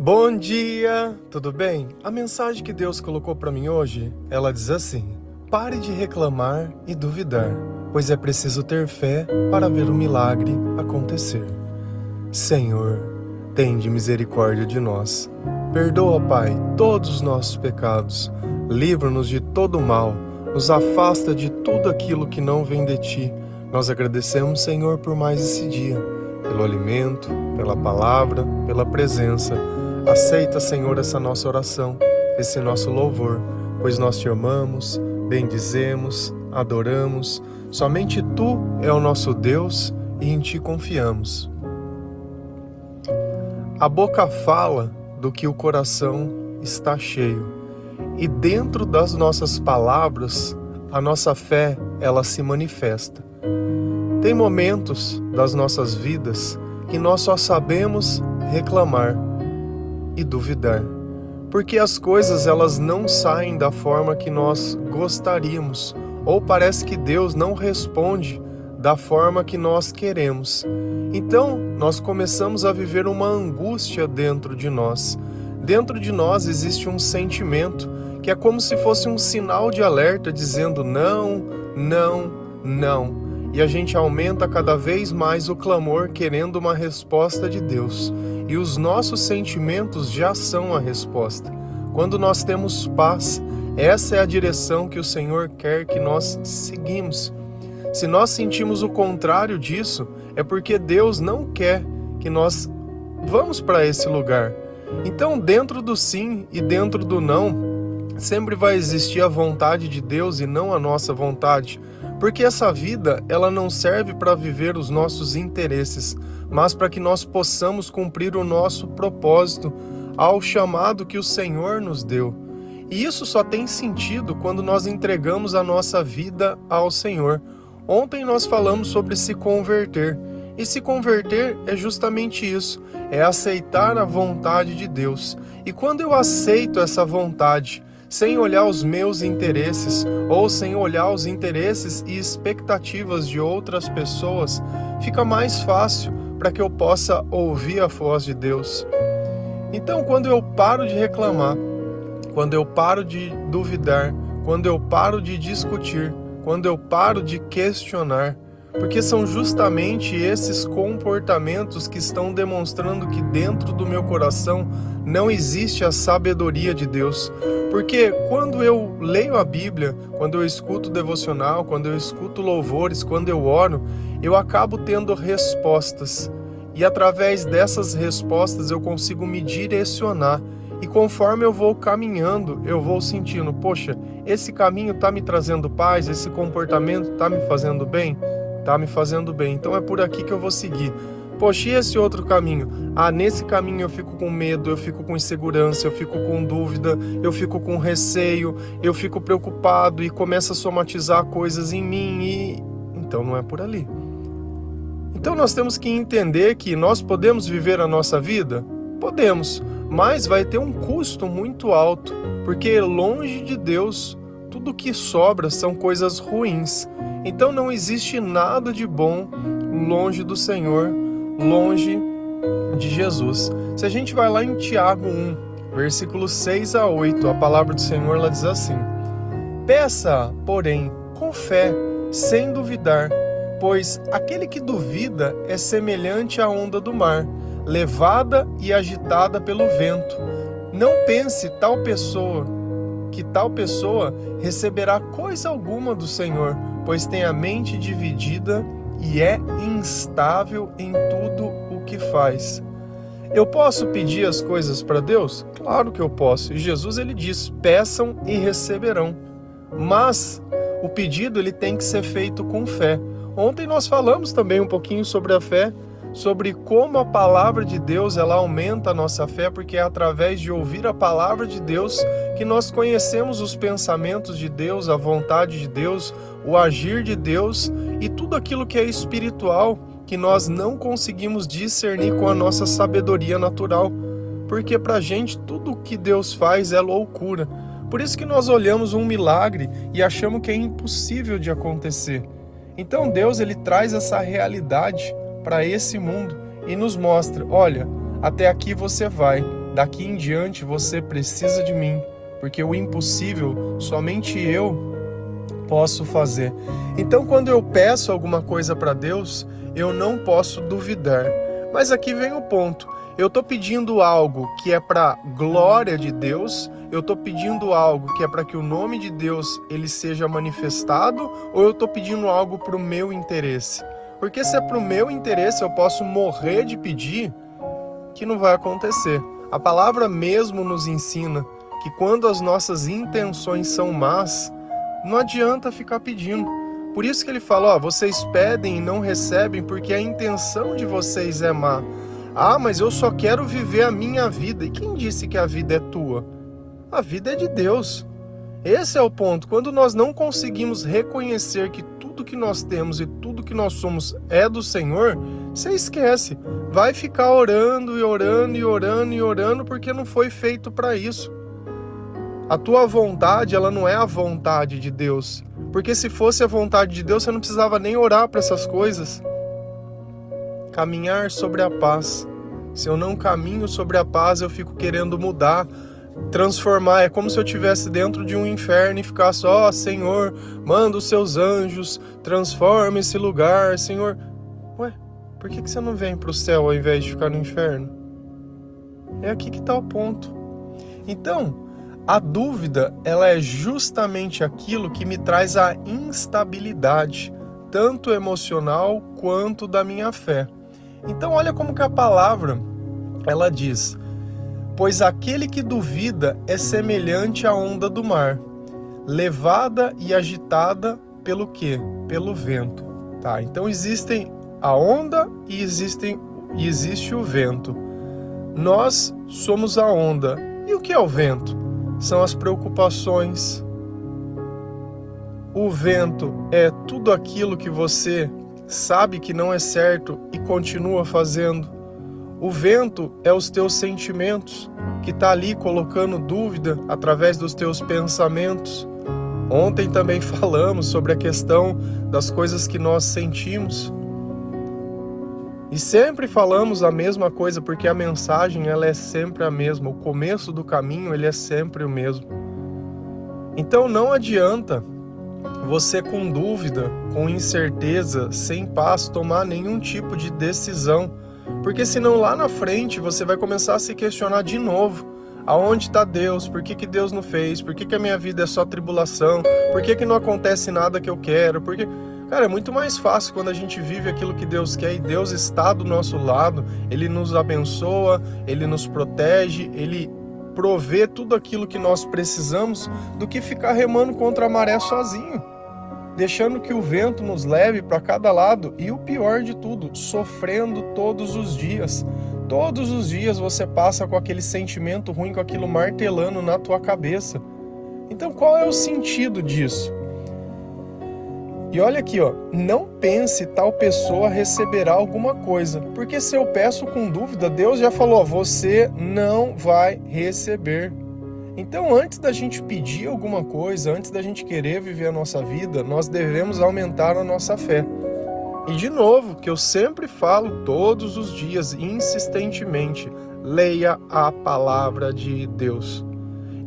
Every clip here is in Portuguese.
Bom dia, tudo bem? A mensagem que Deus colocou para mim hoje, ela diz assim: Pare de reclamar e duvidar, pois é preciso ter fé para ver o milagre acontecer. Senhor, tende misericórdia de nós. Perdoa, Pai, todos os nossos pecados. Livra-nos de todo mal. Nos afasta de tudo aquilo que não vem de ti. Nós agradecemos, Senhor, por mais esse dia, pelo alimento, pela palavra, pela presença Aceita, Senhor, essa nossa oração, esse nosso louvor, pois nós te amamos, bendizemos, adoramos. Somente tu é o nosso Deus e em ti confiamos. A boca fala do que o coração está cheio. E dentro das nossas palavras, a nossa fé, ela se manifesta. Tem momentos das nossas vidas que nós só sabemos reclamar e duvidar, porque as coisas elas não saem da forma que nós gostaríamos, ou parece que Deus não responde da forma que nós queremos. Então, nós começamos a viver uma angústia dentro de nós. Dentro de nós existe um sentimento que é como se fosse um sinal de alerta dizendo não, não, não e a gente aumenta cada vez mais o clamor querendo uma resposta de Deus. E os nossos sentimentos já são a resposta. Quando nós temos paz, essa é a direção que o Senhor quer que nós seguimos. Se nós sentimos o contrário disso, é porque Deus não quer que nós vamos para esse lugar. Então, dentro do sim e dentro do não, sempre vai existir a vontade de Deus e não a nossa vontade. Porque essa vida, ela não serve para viver os nossos interesses, mas para que nós possamos cumprir o nosso propósito ao chamado que o Senhor nos deu. E isso só tem sentido quando nós entregamos a nossa vida ao Senhor. Ontem nós falamos sobre se converter. E se converter é justamente isso, é aceitar a vontade de Deus. E quando eu aceito essa vontade, sem olhar os meus interesses ou sem olhar os interesses e expectativas de outras pessoas, fica mais fácil para que eu possa ouvir a voz de Deus. Então, quando eu paro de reclamar, quando eu paro de duvidar, quando eu paro de discutir, quando eu paro de questionar, porque são justamente esses comportamentos que estão demonstrando que dentro do meu coração não existe a sabedoria de Deus. Porque quando eu leio a Bíblia, quando eu escuto devocional, quando eu escuto louvores, quando eu oro, eu acabo tendo respostas. E através dessas respostas eu consigo me direcionar. E conforme eu vou caminhando, eu vou sentindo, poxa, esse caminho está me trazendo paz, esse comportamento está me fazendo bem tá me fazendo bem. Então é por aqui que eu vou seguir. Poxa, e esse outro caminho? Ah, nesse caminho eu fico com medo, eu fico com insegurança, eu fico com dúvida, eu fico com receio, eu fico preocupado e começa a somatizar coisas em mim e então não é por ali. Então nós temos que entender que nós podemos viver a nossa vida? Podemos, mas vai ter um custo muito alto, porque longe de Deus, tudo que sobra são coisas ruins. Então não existe nada de bom longe do Senhor, longe de Jesus. Se a gente vai lá em Tiago 1, versículos 6 a 8, a palavra do Senhor ela diz assim: Peça, porém, com fé, sem duvidar, pois aquele que duvida é semelhante à onda do mar, levada e agitada pelo vento. Não pense tal pessoa que tal pessoa receberá coisa alguma do Senhor, pois tem a mente dividida e é instável em tudo o que faz. Eu posso pedir as coisas para Deus? Claro que eu posso. E Jesus ele diz: "Peçam e receberão". Mas o pedido ele tem que ser feito com fé. Ontem nós falamos também um pouquinho sobre a fé, sobre como a palavra de Deus ela aumenta a nossa fé, porque é através de ouvir a palavra de Deus que nós conhecemos os pensamentos de Deus, a vontade de Deus, o agir de Deus e tudo aquilo que é espiritual que nós não conseguimos discernir com a nossa sabedoria natural. Porque para a gente tudo que Deus faz é loucura. Por isso que nós olhamos um milagre e achamos que é impossível de acontecer. Então Deus ele traz essa realidade para esse mundo e nos mostra, olha, até aqui você vai, daqui em diante você precisa de mim, porque o impossível somente eu posso fazer. Então, quando eu peço alguma coisa para Deus, eu não posso duvidar. Mas aqui vem o ponto. Eu estou pedindo algo que é para glória de Deus, eu estou pedindo algo que é para que o nome de Deus ele seja manifestado, ou eu estou pedindo algo para o meu interesse? Porque se é para o meu interesse, eu posso morrer de pedir, que não vai acontecer. A palavra mesmo nos ensina que quando as nossas intenções são más, não adianta ficar pedindo. Por isso que ele fala, ó, vocês pedem e não recebem porque a intenção de vocês é má. Ah, mas eu só quero viver a minha vida. E quem disse que a vida é tua? A vida é de Deus. Esse é o ponto. Quando nós não conseguimos reconhecer que tudo que nós temos e tudo que nós somos é do Senhor, você esquece. Vai ficar orando e orando e orando e orando porque não foi feito para isso. A tua vontade, ela não é a vontade de Deus. Porque se fosse a vontade de Deus, você não precisava nem orar para essas coisas. Caminhar sobre a paz. Se eu não caminho sobre a paz, eu fico querendo mudar, transformar. É como se eu estivesse dentro de um inferno e ficasse, ó oh, Senhor, manda os seus anjos, transforma esse lugar, Senhor. Ué, por que, que você não vem para o céu ao invés de ficar no inferno? É aqui que está o ponto. Então, a dúvida, ela é justamente aquilo que me traz a instabilidade, tanto emocional quanto da minha fé. Então olha como que a palavra ela diz: "Pois aquele que duvida é semelhante à onda do mar, levada e agitada pelo quê? Pelo vento." Tá? Então existem a onda e existem e existe o vento. Nós somos a onda. E o que é o vento? São as preocupações. O vento é tudo aquilo que você sabe que não é certo e continua fazendo. O vento é os teus sentimentos, que está ali colocando dúvida através dos teus pensamentos. Ontem também falamos sobre a questão das coisas que nós sentimos. E sempre falamos a mesma coisa porque a mensagem ela é sempre a mesma, o começo do caminho ele é sempre o mesmo. Então não adianta você com dúvida, com incerteza, sem paz tomar nenhum tipo de decisão, porque senão lá na frente você vai começar a se questionar de novo. Aonde está Deus? Por que, que Deus não fez? Por que, que a minha vida é só tribulação? Por que, que não acontece nada que eu quero? Por que... Cara, é muito mais fácil quando a gente vive aquilo que Deus quer e Deus está do nosso lado, Ele nos abençoa, Ele nos protege, Ele provê tudo aquilo que nós precisamos, do que ficar remando contra a maré sozinho, deixando que o vento nos leve para cada lado e o pior de tudo, sofrendo todos os dias. Todos os dias você passa com aquele sentimento ruim, com aquilo martelando na tua cabeça. Então qual é o sentido disso? E olha aqui, ó, não pense tal pessoa receberá alguma coisa, porque se eu peço com dúvida, Deus já falou, ó, você não vai receber. Então, antes da gente pedir alguma coisa, antes da gente querer viver a nossa vida, nós devemos aumentar a nossa fé. E de novo, que eu sempre falo todos os dias, insistentemente, leia a palavra de Deus.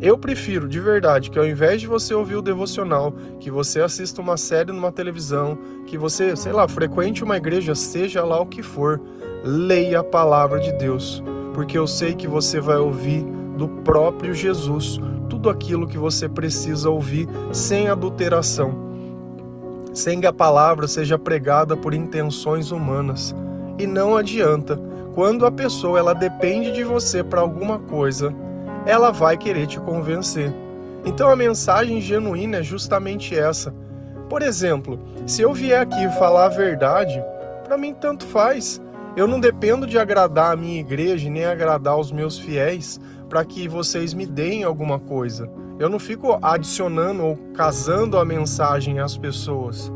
Eu prefiro, de verdade, que ao invés de você ouvir o devocional, que você assista uma série numa televisão, que você, sei lá, frequente uma igreja, seja lá o que for, leia a palavra de Deus, porque eu sei que você vai ouvir do próprio Jesus tudo aquilo que você precisa ouvir sem adulteração, sem que a palavra seja pregada por intenções humanas. E não adianta, quando a pessoa ela depende de você para alguma coisa, ela vai querer te convencer. Então a mensagem genuína é justamente essa. Por exemplo, se eu vier aqui falar a verdade, para mim tanto faz. Eu não dependo de agradar a minha igreja nem agradar os meus fiéis para que vocês me deem alguma coisa. Eu não fico adicionando ou casando a mensagem às pessoas.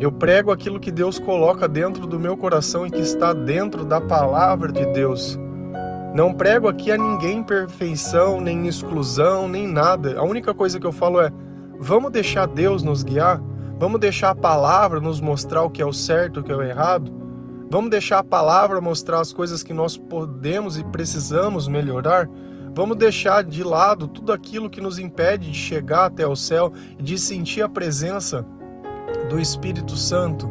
Eu prego aquilo que Deus coloca dentro do meu coração e que está dentro da palavra de Deus. Não prego aqui a ninguém perfeição, nem exclusão, nem nada. A única coisa que eu falo é: vamos deixar Deus nos guiar? Vamos deixar a palavra nos mostrar o que é o certo, o que é o errado? Vamos deixar a palavra mostrar as coisas que nós podemos e precisamos melhorar? Vamos deixar de lado tudo aquilo que nos impede de chegar até o céu e de sentir a presença do Espírito Santo?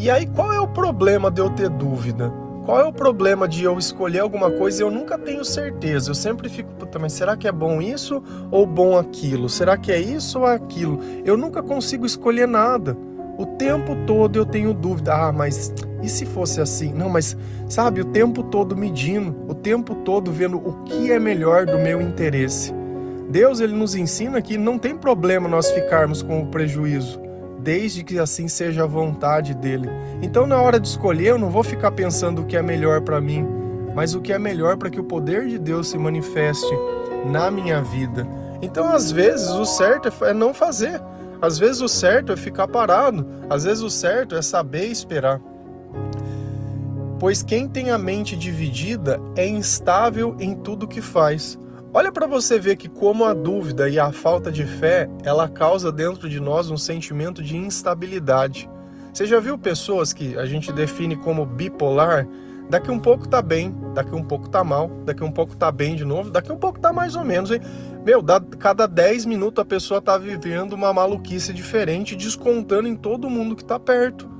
E aí, qual é o problema de eu ter dúvida? Qual é o problema de eu escolher alguma coisa e eu nunca tenho certeza? Eu sempre fico, puta, mas será que é bom isso ou bom aquilo? Será que é isso ou aquilo? Eu nunca consigo escolher nada. O tempo todo eu tenho dúvida. Ah, mas e se fosse assim? Não, mas sabe, o tempo todo medindo, o tempo todo vendo o que é melhor do meu interesse. Deus ele nos ensina que não tem problema nós ficarmos com o prejuízo desde que assim seja a vontade dele. Então, na hora de escolher, eu não vou ficar pensando o que é melhor para mim, mas o que é melhor para que o poder de Deus se manifeste na minha vida. Então, às vezes, o certo é, é não fazer. Às vezes, o certo é ficar parado. Às vezes, o certo é saber esperar. Pois quem tem a mente dividida é instável em tudo que faz. Olha para você ver que como a dúvida e a falta de fé, ela causa dentro de nós um sentimento de instabilidade. Você já viu pessoas que a gente define como bipolar? Daqui um pouco tá bem, daqui um pouco tá mal, daqui um pouco tá bem de novo, daqui um pouco tá mais ou menos. Hein? Meu, da, cada 10 minutos a pessoa tá vivendo uma maluquice diferente, descontando em todo mundo que tá perto.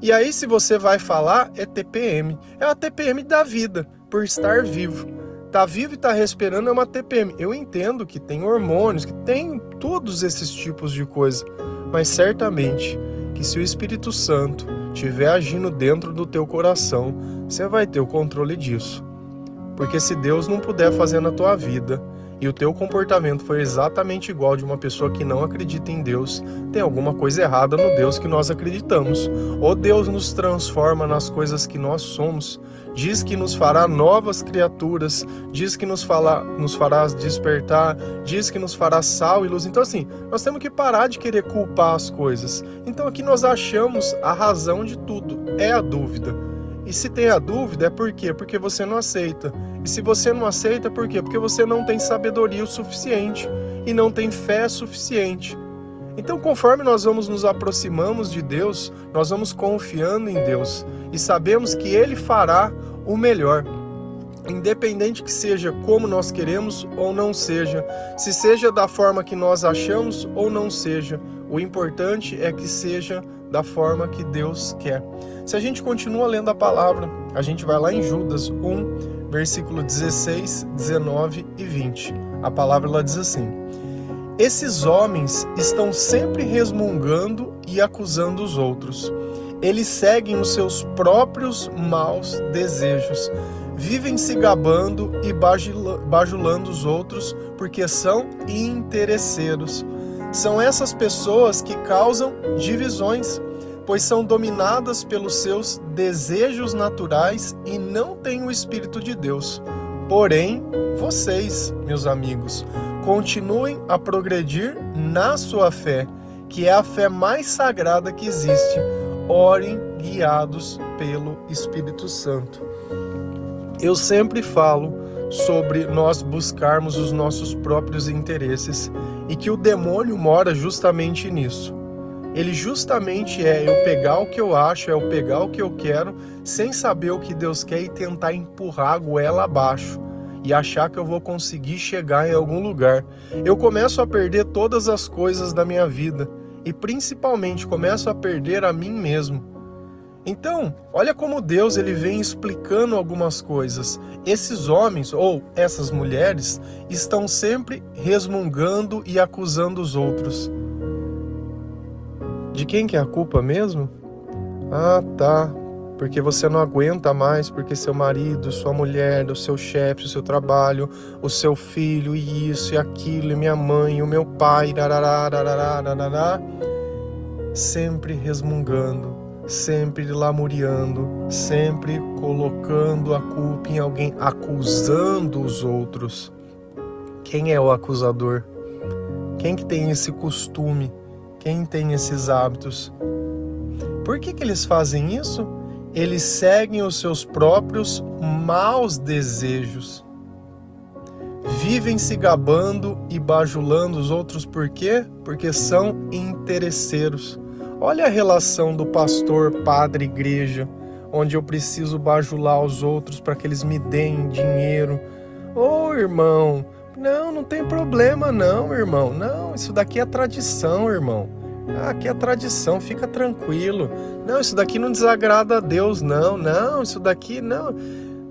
E aí, se você vai falar, é TPM. É a TPM da vida, por estar vivo tá vivo e tá respirando é uma TPM. Eu entendo que tem hormônios, que tem todos esses tipos de coisa, mas certamente que se o Espírito Santo estiver agindo dentro do teu coração, você vai ter o controle disso. Porque se Deus não puder fazer na tua vida, e o teu comportamento foi exatamente igual de uma pessoa que não acredita em Deus, tem alguma coisa errada no Deus que nós acreditamos. Ou Deus nos transforma nas coisas que nós somos, diz que nos fará novas criaturas, diz que nos, fala, nos fará despertar, diz que nos fará sal e luz. Então, assim, nós temos que parar de querer culpar as coisas. Então, aqui nós achamos a razão de tudo, é a dúvida. E se tem a dúvida, é por quê? Porque você não aceita. E se você não aceita, por quê? Porque você não tem sabedoria o suficiente e não tem fé suficiente. Então, conforme nós vamos nos aproximamos de Deus, nós vamos confiando em Deus e sabemos que Ele fará o melhor. Independente que seja como nós queremos ou não seja, se seja da forma que nós achamos ou não seja, o importante é que seja da forma que Deus quer. Se a gente continua lendo a palavra, a gente vai lá em Judas 1, versículo 16, 19 e 20. A palavra ela diz assim: Esses homens estão sempre resmungando e acusando os outros. Eles seguem os seus próprios maus desejos, vivem se gabando e bajulando os outros porque são interesseiros. São essas pessoas que causam divisões pois são dominadas pelos seus desejos naturais e não têm o Espírito de Deus. Porém, vocês, meus amigos, continuem a progredir na sua fé, que é a fé mais sagrada que existe. Orem guiados pelo Espírito Santo. Eu sempre falo sobre nós buscarmos os nossos próprios interesses e que o demônio mora justamente nisso ele justamente é eu pegar o que eu acho, é eu pegar o que eu quero, sem saber o que Deus quer e tentar empurrar a goela abaixo e achar que eu vou conseguir chegar em algum lugar. Eu começo a perder todas as coisas da minha vida e principalmente começo a perder a mim mesmo. Então, olha como Deus ele vem explicando algumas coisas. Esses homens ou essas mulheres estão sempre resmungando e acusando os outros. De quem que é a culpa mesmo? Ah, tá. Porque você não aguenta mais, porque seu marido, sua mulher, o seu chefe, o seu trabalho, o seu filho, e isso e aquilo, e minha mãe, o meu pai, sempre resmungando, sempre lamuriando, sempre colocando a culpa em alguém, acusando os outros. Quem é o acusador? Quem que tem esse costume? quem tem esses hábitos. Por que, que eles fazem isso? Eles seguem os seus próprios maus desejos. Vivem se gabando e bajulando os outros por quê? Porque são interesseiros. Olha a relação do pastor, padre, igreja, onde eu preciso bajular os outros para que eles me deem dinheiro. Ô oh, irmão, não, não tem problema não, irmão. Não, isso daqui é tradição, irmão. Ah, aqui é tradição, fica tranquilo. Não, isso daqui não desagrada a Deus, não. Não, isso daqui não.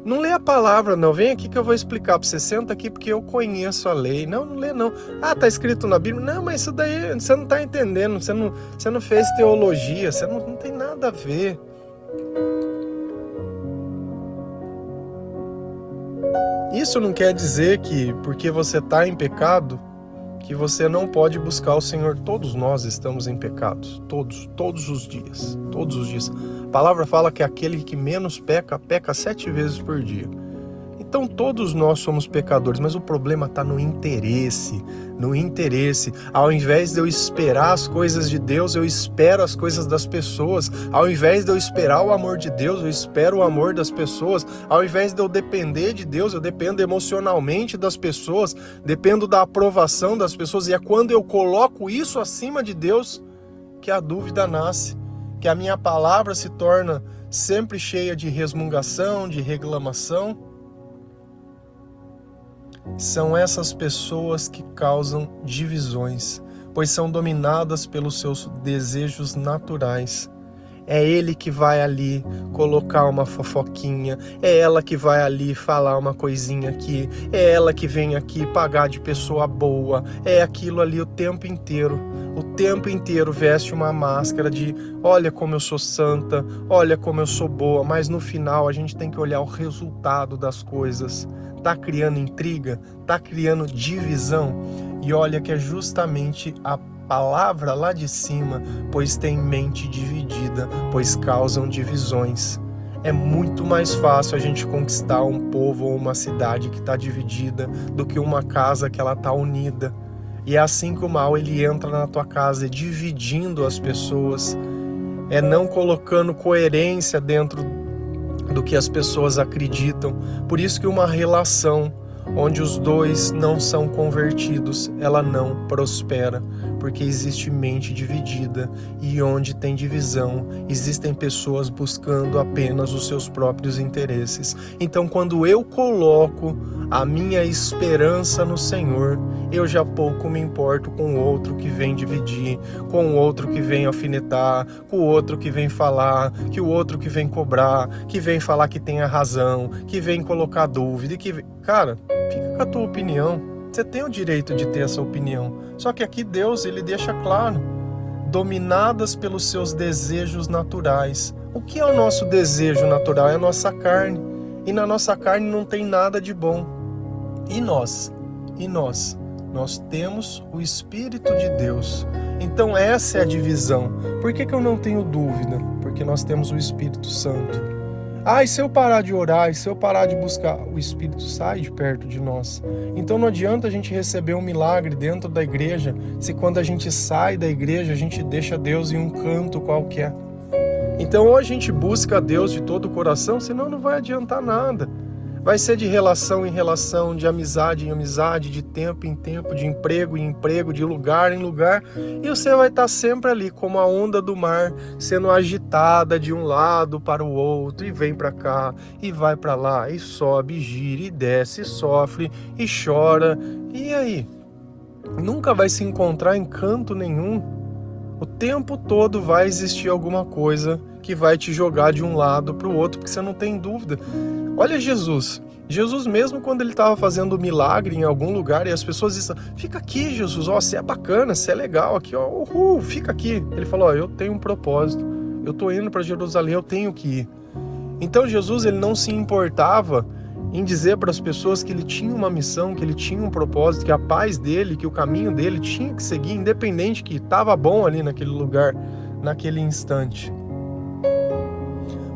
Não lê a palavra, não. Vem aqui que eu vou explicar para você. Senta aqui porque eu conheço a lei. Não, não lê, não. Ah, tá escrito na Bíblia. Não, mas isso daí você não tá entendendo. Você não, você não fez teologia. Você não, não tem nada a ver. Isso não quer dizer que porque você está em pecado, que você não pode buscar o Senhor. Todos nós estamos em pecados, todos, todos os dias, todos os dias. A palavra fala que aquele que menos peca, peca sete vezes por dia. Então todos nós somos pecadores, mas o problema está no interesse, no interesse. Ao invés de eu esperar as coisas de Deus, eu espero as coisas das pessoas. Ao invés de eu esperar o amor de Deus, eu espero o amor das pessoas. Ao invés de eu depender de Deus, eu dependo emocionalmente das pessoas, dependo da aprovação das pessoas. E é quando eu coloco isso acima de Deus que a dúvida nasce, que a minha palavra se torna sempre cheia de resmungação, de reclamação são essas pessoas que causam divisões, pois são dominadas pelos seus desejos naturais. É ele que vai ali colocar uma fofoquinha, é ela que vai ali falar uma coisinha aqui, é ela que vem aqui pagar de pessoa boa, é aquilo ali o tempo inteiro. O tempo inteiro veste uma máscara de olha como eu sou santa, olha como eu sou boa, mas no final a gente tem que olhar o resultado das coisas está criando intriga, está criando divisão. E olha que é justamente a palavra lá de cima, pois tem mente dividida, pois causam divisões. É muito mais fácil a gente conquistar um povo ou uma cidade que está dividida do que uma casa que ela está unida. E é assim que o mal ele entra na tua casa, dividindo as pessoas, é não colocando coerência dentro do que as pessoas acreditam. Por isso que uma relação onde os dois não são convertidos, ela não prospera, porque existe mente dividida e onde tem divisão, existem pessoas buscando apenas os seus próprios interesses. Então, quando eu coloco a minha esperança no Senhor, eu já pouco me importo com o outro que vem dividir, com o outro que vem alfinetar, com o outro que vem falar, que o outro que vem cobrar, que vem falar que tem a razão, que vem colocar dúvida, que cara, fica com a tua opinião. Você tem o direito de ter essa opinião. Só que aqui Deus ele deixa claro, dominadas pelos seus desejos naturais. O que é o nosso desejo natural? É a nossa carne. E na nossa carne não tem nada de bom. E nós? E nós? Nós temos o Espírito de Deus. Então essa é a divisão. Por que, que eu não tenho dúvida? Porque nós temos o Espírito Santo. Ah, e se eu parar de orar, e se eu parar de buscar, o Espírito sai de perto de nós. Então não adianta a gente receber um milagre dentro da igreja, se quando a gente sai da igreja a gente deixa Deus em um canto qualquer. Então ou a gente busca Deus de todo o coração, senão não vai adiantar nada. Vai ser de relação em relação, de amizade em amizade, de tempo em tempo, de emprego em emprego, de lugar em lugar, e você vai estar sempre ali como a onda do mar, sendo agitada de um lado para o outro, e vem para cá, e vai para lá, e sobe, gira, e desce, e sofre, e chora. E aí? Nunca vai se encontrar em canto nenhum. O tempo todo vai existir alguma coisa que vai te jogar de um lado para o outro, porque você não tem dúvida. Olha Jesus. Jesus mesmo quando ele estava fazendo milagre em algum lugar e as pessoas disseram, fica aqui Jesus, ó, você é bacana, você é legal aqui, ó, uhul, fica aqui. Ele falou, ó, eu tenho um propósito, eu tô indo para Jerusalém, eu tenho que ir. Então Jesus ele não se importava em dizer para as pessoas que ele tinha uma missão, que ele tinha um propósito, que a paz dele, que o caminho dele tinha que seguir, independente que estava bom ali naquele lugar, naquele instante.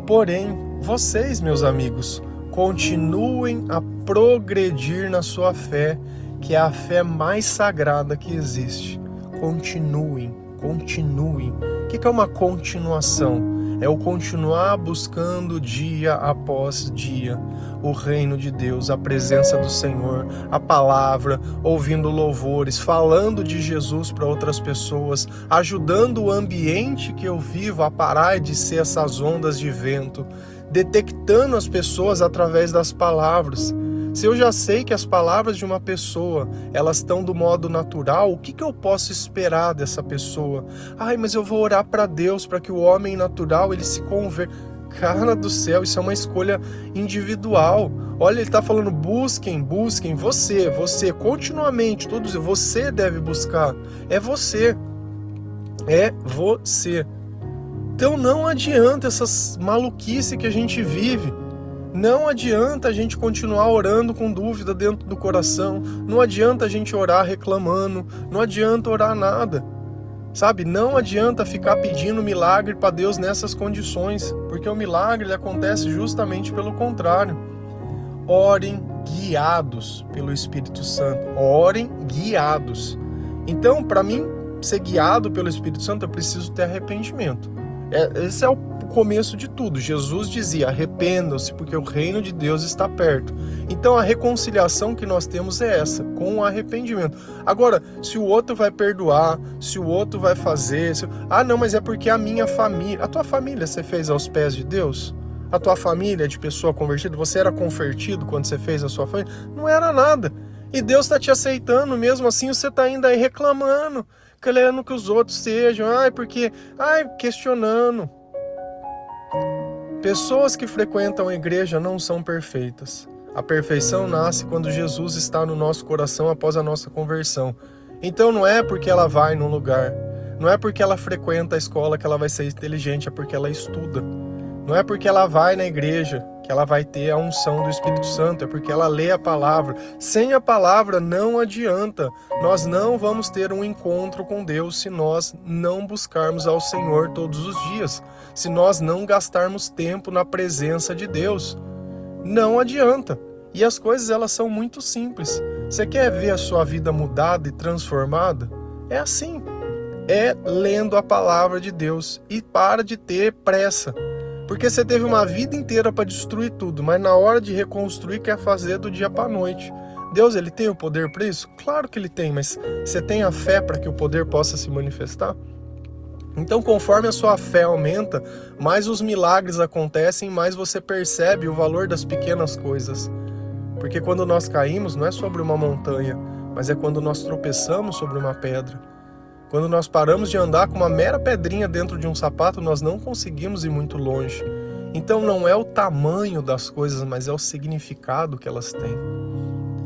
Porém, vocês, meus amigos, continuem a progredir na sua fé, que é a fé mais sagrada que existe. Continuem, continuem. O que é uma continuação? é o continuar buscando dia após dia o reino de Deus, a presença do Senhor, a palavra, ouvindo louvores, falando de Jesus para outras pessoas, ajudando o ambiente que eu vivo a parar de ser essas ondas de vento, detectando as pessoas através das palavras. Se eu já sei que as palavras de uma pessoa, elas estão do modo natural, o que, que eu posso esperar dessa pessoa? Ai, mas eu vou orar para Deus para que o homem natural ele se converta. Cara do céu, isso é uma escolha individual. Olha, ele está falando: busquem, busquem, você, você, continuamente, todos, você deve buscar. É você. É você. Então não adianta essas maluquice que a gente vive. Não adianta a gente continuar orando com dúvida dentro do coração. Não adianta a gente orar reclamando. Não adianta orar nada. Sabe? Não adianta ficar pedindo milagre para Deus nessas condições, porque o milagre acontece justamente pelo contrário. Orem guiados pelo Espírito Santo. Orem guiados. Então, para mim ser guiado pelo Espírito Santo, eu preciso ter arrependimento. É, esse é o começo de tudo. Jesus dizia: arrependam-se, porque o reino de Deus está perto. Então a reconciliação que nós temos é essa, com o arrependimento. Agora, se o outro vai perdoar, se o outro vai fazer. Se... Ah, não, mas é porque a minha família. A tua família você fez aos pés de Deus? A tua família de pessoa convertida, você era convertido quando você fez a sua família? Não era nada. E Deus está te aceitando, mesmo assim você está ainda aí reclamando, querendo que os outros sejam, ai, porque, ai, questionando. Pessoas que frequentam a igreja não são perfeitas. A perfeição nasce quando Jesus está no nosso coração após a nossa conversão. Então não é porque ela vai num lugar, não é porque ela frequenta a escola que ela vai ser inteligente, é porque ela estuda. Não é porque ela vai na igreja que ela vai ter a unção do Espírito Santo, é porque ela lê a palavra. Sem a palavra não adianta. Nós não vamos ter um encontro com Deus se nós não buscarmos ao Senhor todos os dias, se nós não gastarmos tempo na presença de Deus. Não adianta. E as coisas elas são muito simples. Você quer ver a sua vida mudada e transformada? É assim. É lendo a palavra de Deus e para de ter pressa. Porque você teve uma vida inteira para destruir tudo, mas na hora de reconstruir quer fazer do dia para noite. Deus ele tem o poder para isso? Claro que ele tem, mas você tem a fé para que o poder possa se manifestar? Então, conforme a sua fé aumenta, mais os milagres acontecem, mais você percebe o valor das pequenas coisas. Porque quando nós caímos, não é sobre uma montanha, mas é quando nós tropeçamos sobre uma pedra. Quando nós paramos de andar com uma mera pedrinha dentro de um sapato, nós não conseguimos ir muito longe. Então não é o tamanho das coisas, mas é o significado que elas têm.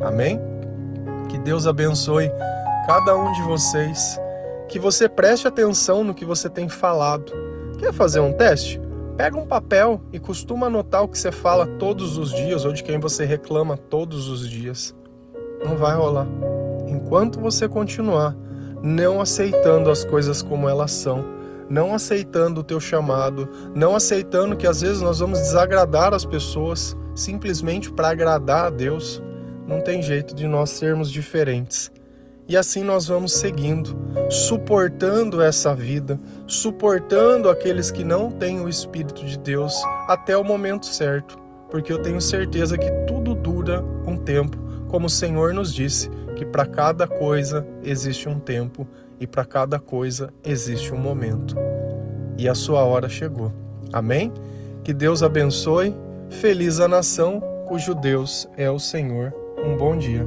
Amém? Que Deus abençoe cada um de vocês. Que você preste atenção no que você tem falado. Quer fazer um teste? Pega um papel e costuma anotar o que você fala todos os dias ou de quem você reclama todos os dias. Não vai rolar. Enquanto você continuar não aceitando as coisas como elas são, não aceitando o teu chamado, não aceitando que às vezes nós vamos desagradar as pessoas simplesmente para agradar a Deus, não tem jeito de nós sermos diferentes. E assim nós vamos seguindo, suportando essa vida, suportando aqueles que não têm o Espírito de Deus até o momento certo, porque eu tenho certeza que tudo dura um tempo, como o Senhor nos disse que para cada coisa existe um tempo e para cada coisa existe um momento. E a sua hora chegou. Amém? Que Deus abençoe. Feliz a nação cujo Deus é o Senhor. Um bom dia.